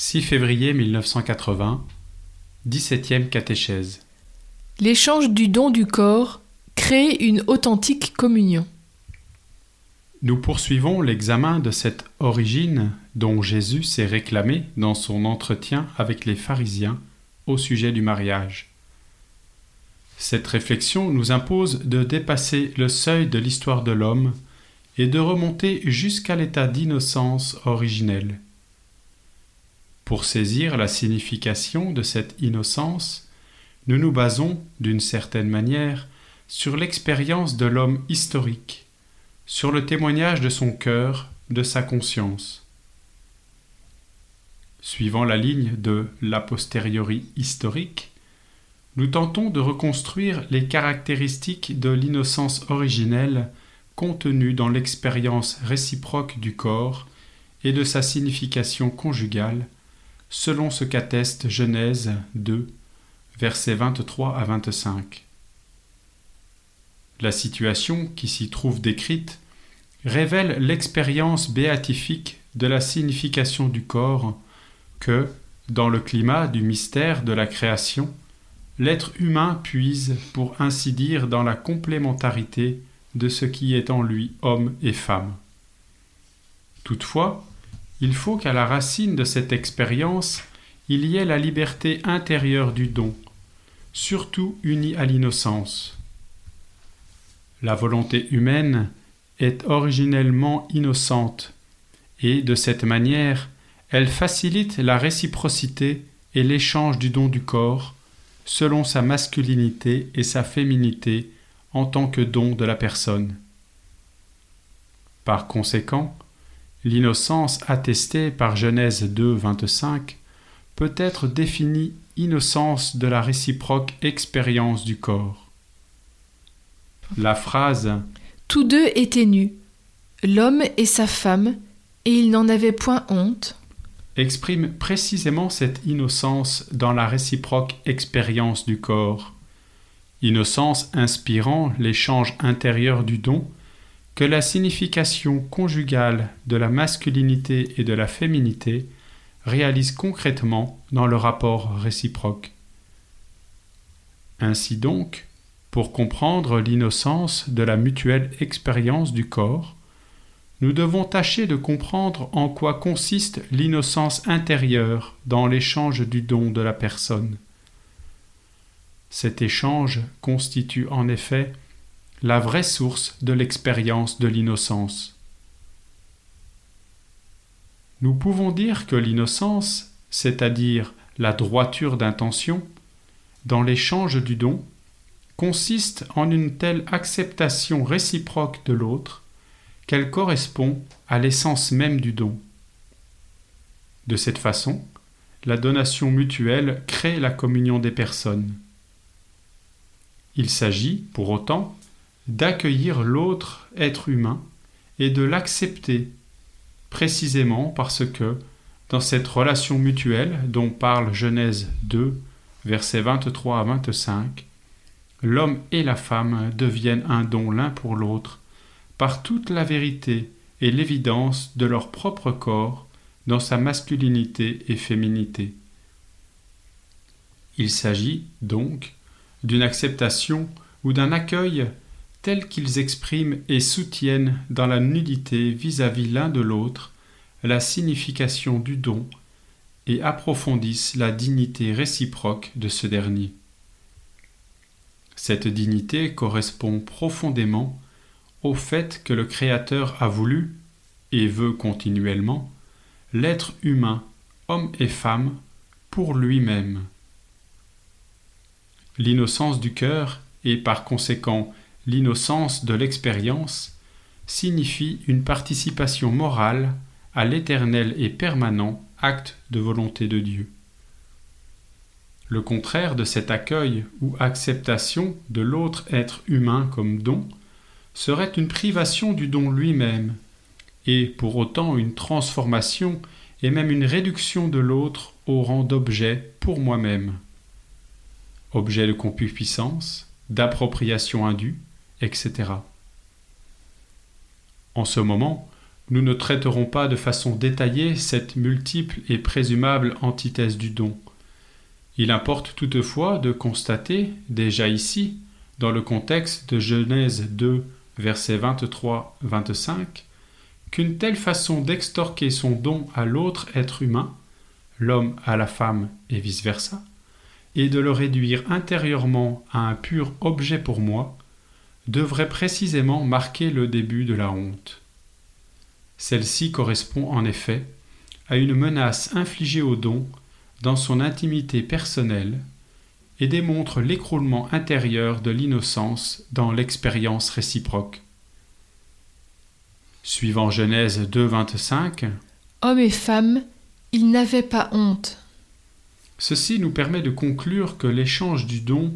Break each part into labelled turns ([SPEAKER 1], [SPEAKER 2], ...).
[SPEAKER 1] 6 février 1980, 17e catéchèse.
[SPEAKER 2] L'échange du don du corps crée une authentique communion.
[SPEAKER 1] Nous poursuivons l'examen de cette origine dont Jésus s'est réclamé dans son entretien avec les pharisiens au sujet du mariage. Cette réflexion nous impose de dépasser le seuil de l'histoire de l'homme et de remonter jusqu'à l'état d'innocence originelle. Pour saisir la signification de cette innocence, nous nous basons, d'une certaine manière, sur l'expérience de l'homme historique, sur le témoignage de son cœur, de sa conscience. Suivant la ligne de l'a posteriori historique, nous tentons de reconstruire les caractéristiques de l'innocence originelle contenue dans l'expérience réciproque du corps et de sa signification conjugale selon ce qu'atteste Genèse 2, versets 23 à 25. La situation qui s'y trouve décrite révèle l'expérience béatifique de la signification du corps que, dans le climat du mystère de la création, l'être humain puise, pour ainsi dire, dans la complémentarité de ce qui est en lui homme et femme. Toutefois, il faut qu'à la racine de cette expérience, il y ait la liberté intérieure du don, surtout unie à l'innocence. La volonté humaine est originellement innocente, et de cette manière, elle facilite la réciprocité et l'échange du don du corps, selon sa masculinité et sa féminité en tant que don de la personne. Par conséquent, L'innocence attestée par Genèse 2, 25 peut être définie innocence de la réciproque expérience du corps. La phrase
[SPEAKER 2] Tous deux étaient nus, l'homme et sa femme, et ils n'en avaient point honte
[SPEAKER 1] exprime précisément cette innocence dans la réciproque expérience du corps. Innocence inspirant l'échange intérieur du don que la signification conjugale de la masculinité et de la féminité réalise concrètement dans le rapport réciproque. Ainsi donc, pour comprendre l'innocence de la mutuelle expérience du corps, nous devons tâcher de comprendre en quoi consiste l'innocence intérieure dans l'échange du don de la personne. Cet échange constitue en effet la vraie source de l'expérience de l'innocence. Nous pouvons dire que l'innocence, c'est-à-dire la droiture d'intention, dans l'échange du don, consiste en une telle acceptation réciproque de l'autre qu'elle correspond à l'essence même du don. De cette façon, la donation mutuelle crée la communion des personnes. Il s'agit, pour autant, d'accueillir l'autre être humain et de l'accepter, précisément parce que, dans cette relation mutuelle dont parle Genèse 2, versets 23 à 25, l'homme et la femme deviennent un don l'un pour l'autre, par toute la vérité et l'évidence de leur propre corps dans sa masculinité et féminité. Il s'agit, donc, d'une acceptation ou d'un accueil tels qu'ils expriment et soutiennent dans la nudité vis-à-vis l'un de l'autre la signification du don et approfondissent la dignité réciproque de ce dernier. Cette dignité correspond profondément au fait que le Créateur a voulu, et veut continuellement, l'être humain, homme et femme, pour lui-même. L'innocence du cœur, et par conséquent l'innocence de l'expérience, signifie une participation morale à l'éternel et permanent acte de volonté de Dieu. Le contraire de cet accueil ou acceptation de l'autre être humain comme don serait une privation du don lui-même, et pour autant une transformation et même une réduction de l'autre au rang d'objet pour moi-même. Objet de concupiscence, d'appropriation indue, etc. En ce moment, Nous ne traiterons pas de façon détaillée cette multiple et présumable antithèse du don. Il importe toutefois de constater, déjà ici, dans le contexte de Genèse 2, versets 23-25, qu'une telle façon d'extorquer son don à l'autre être humain, l'homme à la femme et vice-versa, et de le réduire intérieurement à un pur objet pour moi, devrait précisément marquer le début de la honte. Celle-ci correspond en effet à une menace infligée au don dans son intimité personnelle et démontre l'écroulement intérieur de l'innocence dans l'expérience réciproque. Suivant Genèse 2, 25,
[SPEAKER 2] Hommes et femmes, ils n'avaient pas honte.
[SPEAKER 1] Ceci nous permet de conclure que l'échange du don,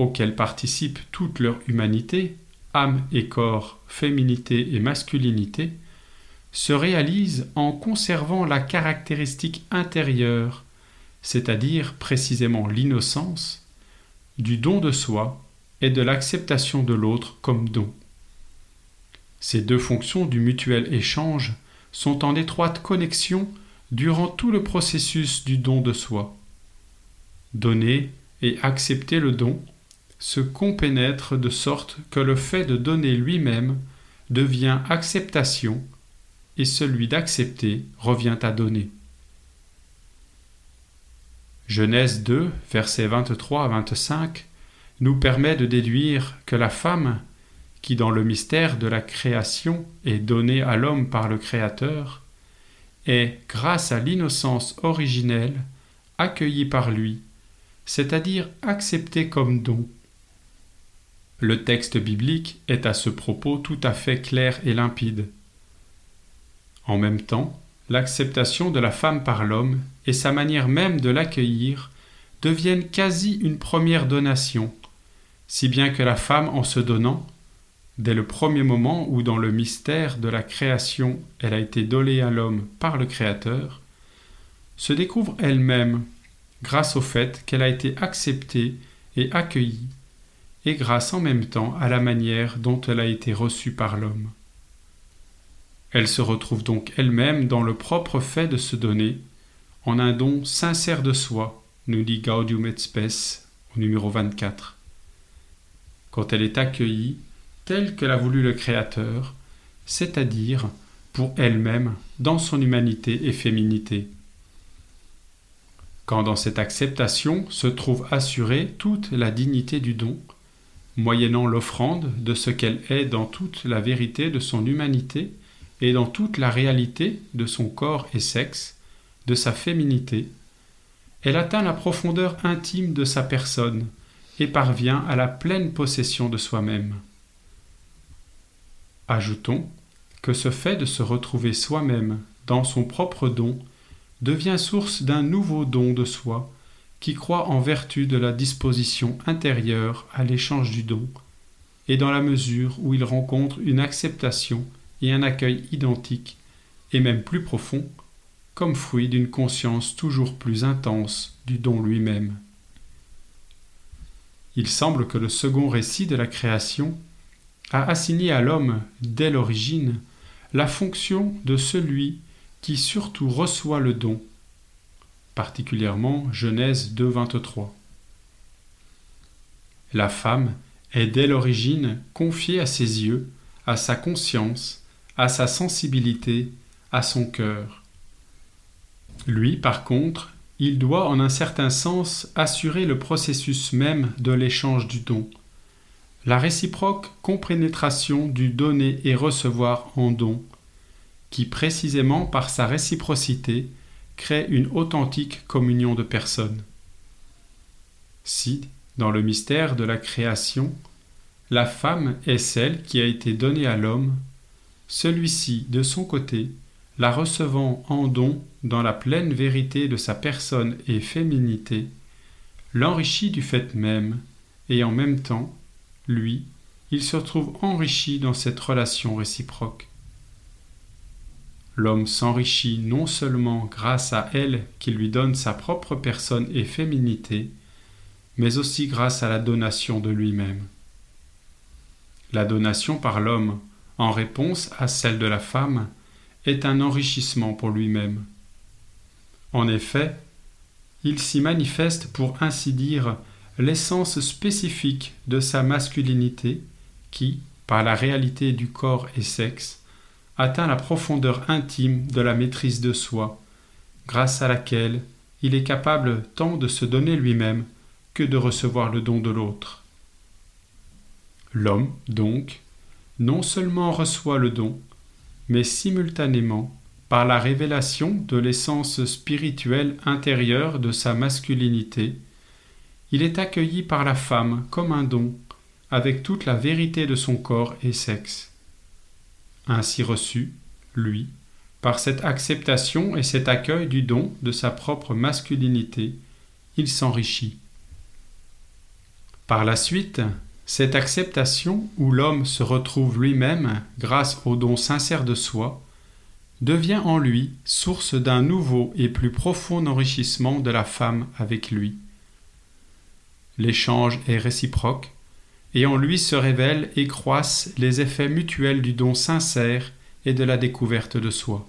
[SPEAKER 1] auquel participe toute leur humanité, âme et corps, féminité et masculinité, se réalise en conservant la caractéristique intérieure, c'est-à-dire précisément l'innocence, du don de soi et de l'acceptation de l'autre comme don. Ces deux fonctions du mutuel échange sont en étroite connexion durant tout le processus du don de soi. Donner et accepter le don se compénètrent de sorte que le fait de donner lui-même devient acceptation et celui d'accepter revient à donner. Genèse 2, versets 23 à 25, nous permet de déduire que la femme, qui dans le mystère de la création est donnée à l'homme par le Créateur, est, grâce à l'innocence originelle, accueillie par lui, c'est-à-dire acceptée comme don. Le texte biblique est à ce propos tout à fait clair et limpide. En même temps, l'acceptation de la femme par l'homme et sa manière même de l'accueillir deviennent quasi une première donation, si bien que la femme en se donnant, dès le premier moment où dans le mystère de la création elle a été donnée à l'homme par le Créateur, se découvre elle-même grâce au fait qu'elle a été acceptée et accueillie, et grâce en même temps à la manière dont elle a été reçue par l'homme. Elle se retrouve donc elle-même dans le propre fait de se donner, en un don sincère de soi, nous dit Gaudium et Spes au numéro 24. Quand elle est accueillie, telle que l'a voulu le Créateur, c'est-à-dire pour elle-même dans son humanité et féminité. Quand dans cette acceptation se trouve assurée toute la dignité du don, moyennant l'offrande de ce qu'elle est dans toute la vérité de son humanité, et dans toute la réalité de son corps et sexe, de sa féminité, elle atteint la profondeur intime de sa personne et parvient à la pleine possession de soi-même. Ajoutons que ce fait de se retrouver soi-même dans son propre don devient source d'un nouveau don de soi qui croit en vertu de la disposition intérieure à l'échange du don, et dans la mesure où il rencontre une acceptation et un accueil identique, et même plus profond, comme fruit d'une conscience toujours plus intense du don lui-même. Il semble que le second récit de la création a assigné à l'homme, dès l'origine, la fonction de celui qui surtout reçoit le don, particulièrement Genèse 2.23. La femme est dès l'origine confiée à ses yeux, à sa conscience, à sa sensibilité, à son cœur. Lui, par contre, il doit en un certain sens assurer le processus même de l'échange du don, la réciproque compénétration du donner et recevoir en don, qui précisément par sa réciprocité crée une authentique communion de personnes. Si, dans le mystère de la création, la femme est celle qui a été donnée à l'homme celui-ci, de son côté, la recevant en don dans la pleine vérité de sa personne et féminité, l'enrichit du fait même, et en même temps, lui, il se trouve enrichi dans cette relation réciproque. L'homme s'enrichit non seulement grâce à elle qui lui donne sa propre personne et féminité, mais aussi grâce à la donation de lui-même. La donation par l'homme en réponse à celle de la femme, est un enrichissement pour lui-même. En effet, il s'y manifeste pour ainsi dire l'essence spécifique de sa masculinité qui, par la réalité du corps et sexe, atteint la profondeur intime de la maîtrise de soi, grâce à laquelle il est capable tant de se donner lui-même que de recevoir le don de l'autre. L'homme, donc, non seulement reçoit le don, mais simultanément, par la révélation de l'essence spirituelle intérieure de sa masculinité, il est accueilli par la femme comme un don, avec toute la vérité de son corps et sexe. Ainsi reçu, lui, par cette acceptation et cet accueil du don de sa propre masculinité, il s'enrichit. Par la suite, cette acceptation où l'homme se retrouve lui-même grâce au don sincère de soi, devient en lui source d'un nouveau et plus profond enrichissement de la femme avec lui. L'échange est réciproque, et en lui se révèlent et croissent les effets mutuels du don sincère et de la découverte de soi.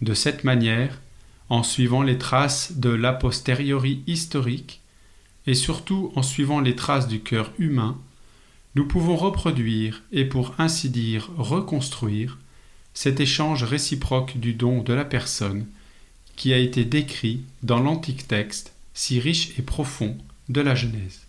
[SPEAKER 1] De cette manière, en suivant les traces de l'a posteriori historique, et surtout en suivant les traces du cœur humain, nous pouvons reproduire et pour ainsi dire reconstruire cet échange réciproque du don de la personne qui a été décrit dans l'antique texte si riche et profond de la Genèse.